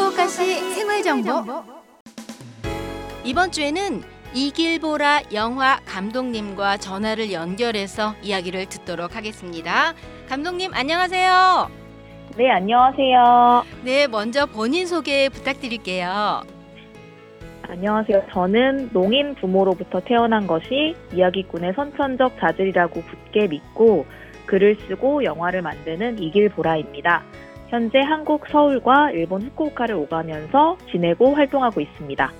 후쿠오카시 생활 정보 이번 주에는 이길보라 영화 감독님과 전화를 연결해서 이야기를 듣도록 하겠습니다. 감독님 안녕하세요. 네, 안녕하세요. 네, 먼저 본인 소개 부탁드릴게요. 안녕하세요. 저는 농인 부모로부터 태어난 것이 이야기꾼의 선천적 자질이라고 굳게 믿고 글을 쓰고 영화를 만드는 이길보라입니다. 현재 한국 서울과 일본 후쿠오카를 오가면서 지내고 활동하고 있습니다.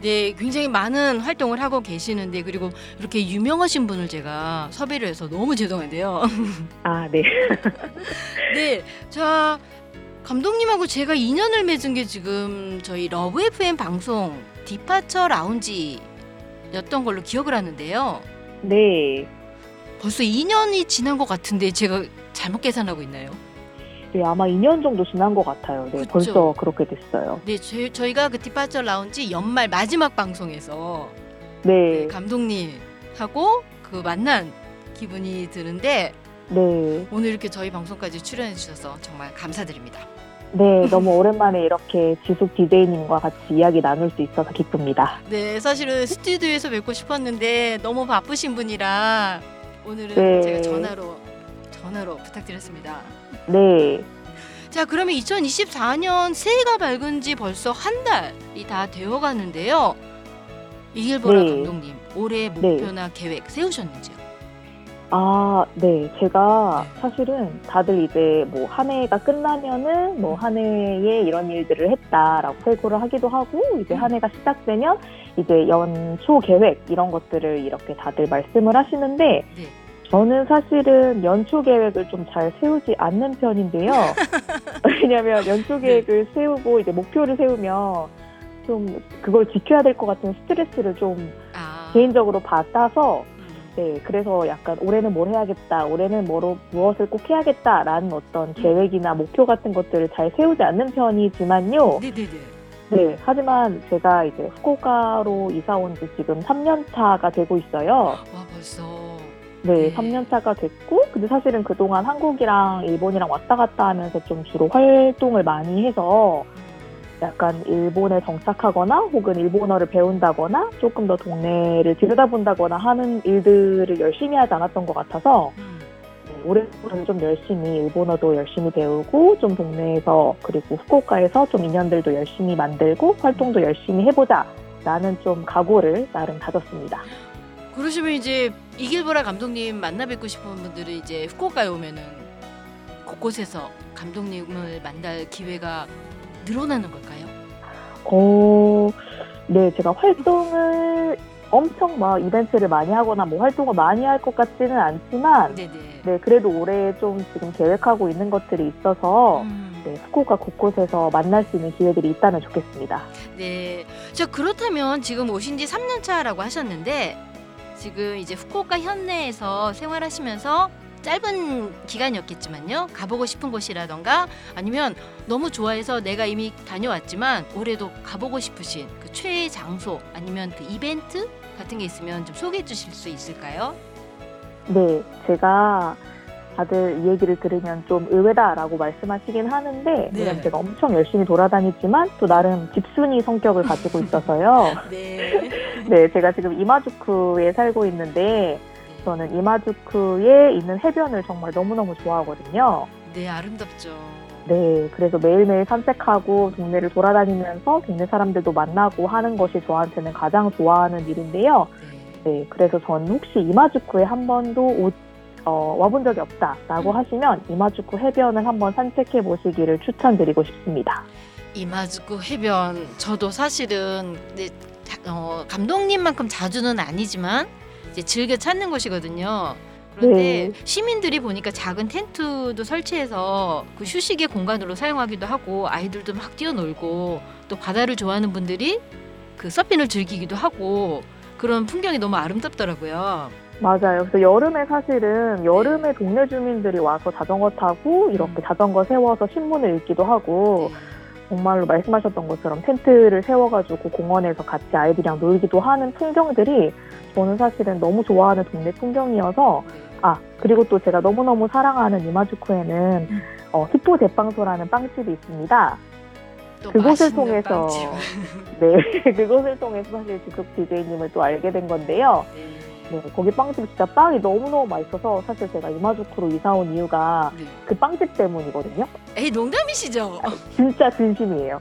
네, 굉장히 많은 활동을 하고 계시는데 그리고 이렇게 유명하신 분을 제가 섭외를 해서 너무 죄송한데요. 아, 네. 네, 자 감독님하고 제가 인연을 맺은 게 지금 저희 Love FM 방송 Departure Lounge였던 걸로 기억을 하는데요. 네. 벌써 2년이 지난 것 같은데 제가 잘못 계산하고 있나요? 네, 아마 2년 정도 지난 것 같아요. 네, 그쵸. 벌써 그렇게 됐어요. 네, 저, 저희가 그 디파처 라운지 연말 마지막 방송에서 네, 네. 감독님하고 그 만난 기분이 드는데 네. 오늘 이렇게 저희 방송까지 출연해 주셔서 정말 감사드립니다. 네, 너무 오랜만에 이렇게 지숙 DJ님과 같이 이야기 나눌 수 있어서 기쁩니다. 네, 사실은 스튜디오에서 뵙고 싶었는데 너무 바쁘신 분이라 오늘은 네. 제가 전화로 전화로 부탁드렸습니다. 네. 자, 그러면 2024년 새해가 밝은 지 벌써 한 달이 다 되어 가는데요. 이길보라 네. 감독님, 올해 목표나 계획 세우셨는지요? 아, 네. 제가 네. 사실은 다들 이제 뭐 한 해가 끝나면은 뭐 한 해에 이런 일들을 했다라고 회고를 하기도 하고 이제 음. 한 해가 시작되면 이제 연초 계획 이런 것들을 이렇게 다들 말씀을 하시는데 네. 저는 사실은 연초 계획을 좀 잘 세우지 않는 편인데요. 왜냐하면 연초 네. 계획을 세우고 이제 목표를 세우면 좀 그걸 지켜야 될 것 같은 스트레스를 좀 아. 개인적으로 받아서 음. 네, 그래서 약간 올해는 뭘 해야겠다, 올해는 뭐로, 무엇을 꼭 해야겠다라는 어떤 계획이나 목표 같은 것들을 잘 세우지 않는 편이지만요. 네, 네, 네. 네, 하지만 제가 이제 후쿠오카로 이사 온 지 지금 3년 차가 되고 있어요. 와, 벌써 네, 네. 3년 차가 됐고, 근데 사실은 그동안 한국이랑 일본이랑 왔다 갔다 하면서 좀 주로 활동을 많이 해서 약간 일본에 정착하거나 혹은 일본어를 배운다거나 조금 더 동네를 들여다본다거나 하는 일들을 열심히 하지 않았던 것 같아서 음. 네, 올해부터는 좀 열심히 일본어도 열심히 배우고 좀 동네에서 그리고 후쿠오카에서 좀 인연들도 열심히 만들고 활동도 열심히 해보자 라는 좀 각오를 나름 다졌습니다. 그러시면 이제 이길보라 감독님 만나 뵙고 싶은 분들은 이제 후쿠오카에 오면은 곳곳에서 감독님을 만날 기회가 늘어나는 걸까요? 어, 네, 제가 활동을 엄청 막 이벤트를 많이 하거나 뭐 활동을 많이 할 것 같지는 않지만 네네. 네, 그래도 올해 좀 지금 계획하고 있는 것들이 있어서 음, 네, 후쿠오카 곳곳에서 만날 수 있는 기회들이 있다면 좋겠습니다. 네. 자 그렇다면 지금 오신 지 3년 차라고 하셨는데 지금 이제 후쿠오카 현내에서 생활하시면서 짧은 기간이었겠지만요. 가보고 싶은 곳이라던가 아니면 너무 좋아해서 내가 이미 다녀왔지만 올해도 가보고 싶으신 그 최애 장소 아니면 그 이벤트 같은 게 있으면 좀 소개해 주실 수 있을까요? 네, 제가 다들 이 얘기를 들으면 좀 의외다라고 말씀하시긴 하는데 네. 왜냐면 제가 엄청 열심히 돌아다니지만 또 나름 집순이 성격을 가지고 있어서요. 네. 네, 제가 지금 이마주쿠에 살고 있는데 저는 이마주쿠에 있는 해변을 정말 너무너무 좋아하거든요. 네, 아름답죠. 네, 그래서 매일매일 산책하고 동네를 돌아다니면서 동네 사람들도 만나고 하는 것이 저한테는 가장 좋아하는 일인데요. 네. 네, 그래서 저는 혹시 이마주쿠에 한 번도 오- 어, 와본 적이 없다라고 음. 하시면 이마주쿠 해변을 한번 산책해 보시기를 추천드리고 싶습니다. 이마즈쿠 해변 저도 사실은 네, 자- 어, 감독님만큼 자주는 아니지만 이제 즐겨 찾는 곳이거든요. 그런데 네. 시민들이 보니까 작은 텐트도 설치해서 그 휴식의 공간으로 사용하기도 하고 아이들도 막 뛰어놀고 또 바다를 좋아하는 분들이 그 서핑을 즐기기도 하고 그런 풍경이 너무 아름답더라고요. 맞아요. 그래서 여름에 사실은 여름에 동네 주민들이 와서 자전거 타고 이렇게 음. 자전거 세워서 신문을 읽기도 하고 정말로 말씀하셨던 것처럼 텐트를 세워가지고 공원에서 같이 아이들이랑 놀기도 하는 풍경들이 저는 사실은 너무 좋아하는 동네 풍경이어서 아 그리고 또 제가 너무너무 사랑하는 이마주쿠에는 음. 어, 히포 제빵소라는 빵집이 있습니다. 또 그곳을 통해서. 네 그곳을 통해서 사실 지숙 DJ님을 또 알게 된 건데요. 네. 네, 거기 빵집 진짜 빵이 너무너무 맛있어서 사실 제가 이마주쿠로 이사 온 이유가 네. 그 빵집 때문이거든요. 에이 농담이시죠? 진짜 진심이에요.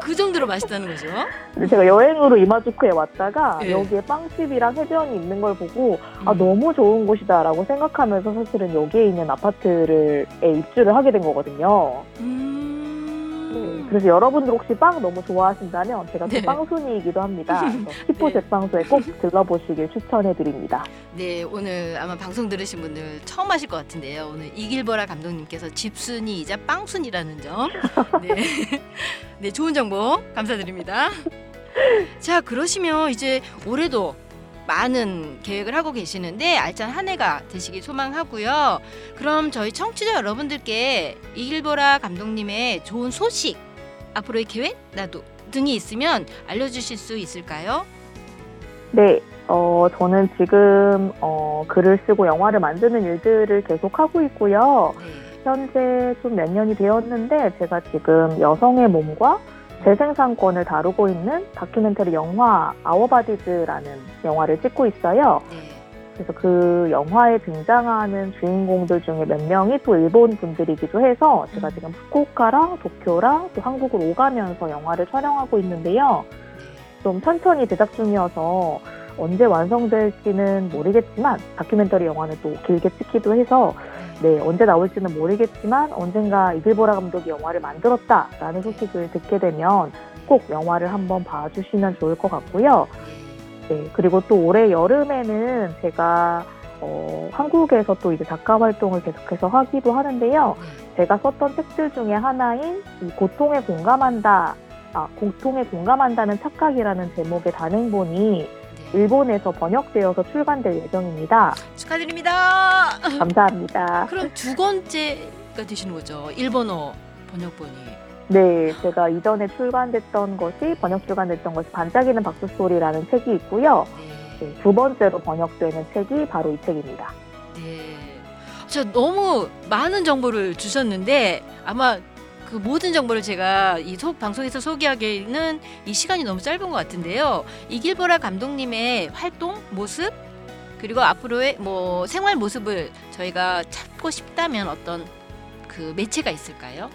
그 정도로 맛있다는 거죠? 근데 제가 여행으로 이마주쿠에 왔다가 네. 여기에 빵집이랑 해변이 있는 걸 보고 아 음. 너무 좋은 곳이다라고 생각하면서 사실은 여기에 있는 아파트를 에 입주를 하게 된 거거든요. 네, 음. 그래서 여러분들 혹시 빵 너무 좋아하신다면 제가 네. 또 빵순이이기도 합니다. 히포 네. 제빵소에 꼭 들러보시길 추천해드립니다. 네, 오늘 아마 방송 들으신 분들 처음 하실 것 같은데요. 오늘 이길보라 감독님께서 집순이이자 빵순이라는 점. 네. 네, 좋은 정보 감사드립니다. 자, 그러시면 이제 올해도 많은 계획을 하고 계시는데 알찬 한 해가 되시길 소망하고요. 그럼 저희 청취자 여러분들께 이길보라 감독님의 좋은 소식, 앞으로의 계획, 나도 등이 있으면 알려주실 수 있을까요? 네, 어, 저는 지금 어, 글을 쓰고 영화를 만드는 일들을 계속 하고 있고요. 네. 현재 좀 몇 년이 되었는데 제가 지금 여성의 몸과 재생산권을 다루고 있는 다큐멘터리 영화 아워바디즈라는 영화를 찍고 있어요. 네. 그래서 그 영화에 등장하는 주인공들 중에 몇 명이 또 일본 분들이기도 해서 제가 지금 후쿠오카랑 도쿄랑 또 한국을 오가면서 영화를 촬영하고 있는데요. 좀 천천히 제작 중이어서 언제 완성될지는 모르겠지만 다큐멘터리 영화는 또 길게 찍기도 해서 네 언제 나올지는 모르겠지만 언젠가 이글보라 감독이 영화를 만들었다라는 소식을 듣게 되면 꼭 영화를 한번 봐주시면 좋을 것 같고요. 네 그리고 또 올해 여름에는 제가 어, 한국에서 또 이제 작가 활동을 계속해서 하기도 하는데요. 제가 썼던 책들 중에 하나인 이 고통에 공감한다, 아, 고통에 공감한다는 착각이라는 제목의 단행본이 일본에서 번역되어서 출간될 예정입니다. 축하드립니다. 감사합니다. 그럼 두 번째가 되시는 거죠? 일본어 번역본이. 네, 제가 이전에 출간됐던 것이 번역 출간됐던 것이 반짝이는 박수 소리라는 책이 있고요. 네. 네, 두 번째로 번역되는 책이 바로 이 책입니다. 네. 저 너무 많은 정보를 주셨는데 아마 그 모든 정보를 제가 이 소, 방송에서 소개하기에는 이 시간이 너무 짧은 것 같은데요. 이길보라 감독님의 활동 모습 그리고 앞으로의 뭐 생활 모습을 저희가 찾고 싶다면 어떤 그 매체가 있을까요?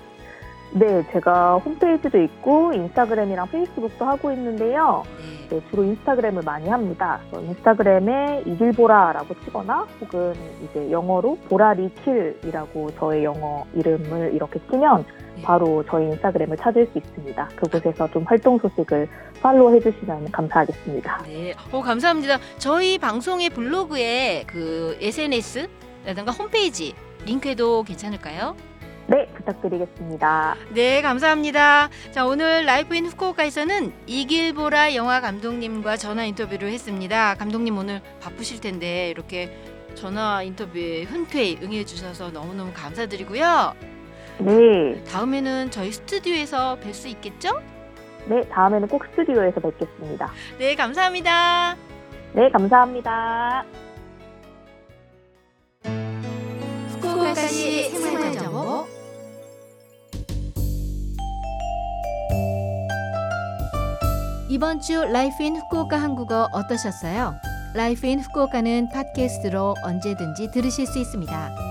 네, 제가 홈페이지도 있고 인스타그램이랑 페이스북도 하고 있는데요. 네. 네, 주로 인스타그램을 많이 합니다. 인스타그램에 이길보라라고 치거나 혹은 이제 영어로 보라리킬이라고 저의 영어 이름을 이렇게 치면 네. 바로 저희 인스타그램을 찾을 수 있습니다. 그곳에서 좀 활동 소식을 팔로우 해주시면 감사하겠습니다. 네, 오, 감사합니다. 저희 방송의 블로그에 그 SNS라든가 홈페이지 링크해도 괜찮을까요? 네, 부탁드리겠습니다. 네, 감사합니다. 자, 오늘 Life in Fukuoka에서는 이길보라 영화 감독님과 전화 인터뷰를 했습니다. 감독님 오늘 바쁘실 텐데 이렇게 전화 인터뷰에 흔쾌히 응해 주셔서 너무너무 감사드리고요. 네, 다음에는 저희 스튜디오에서 뵐 수 있겠죠? 네, 다음에는 꼭 스튜디오에서 뵙겠습니다. 네, 감사합니다. 네, 감사합니다. 후쿠오카시 생활정보 이번 주 Life in Fukuoka 한국어 어떠셨어요? Life in Fukuoka는 팟캐스트로 언제든지 들으실 수 있습니다.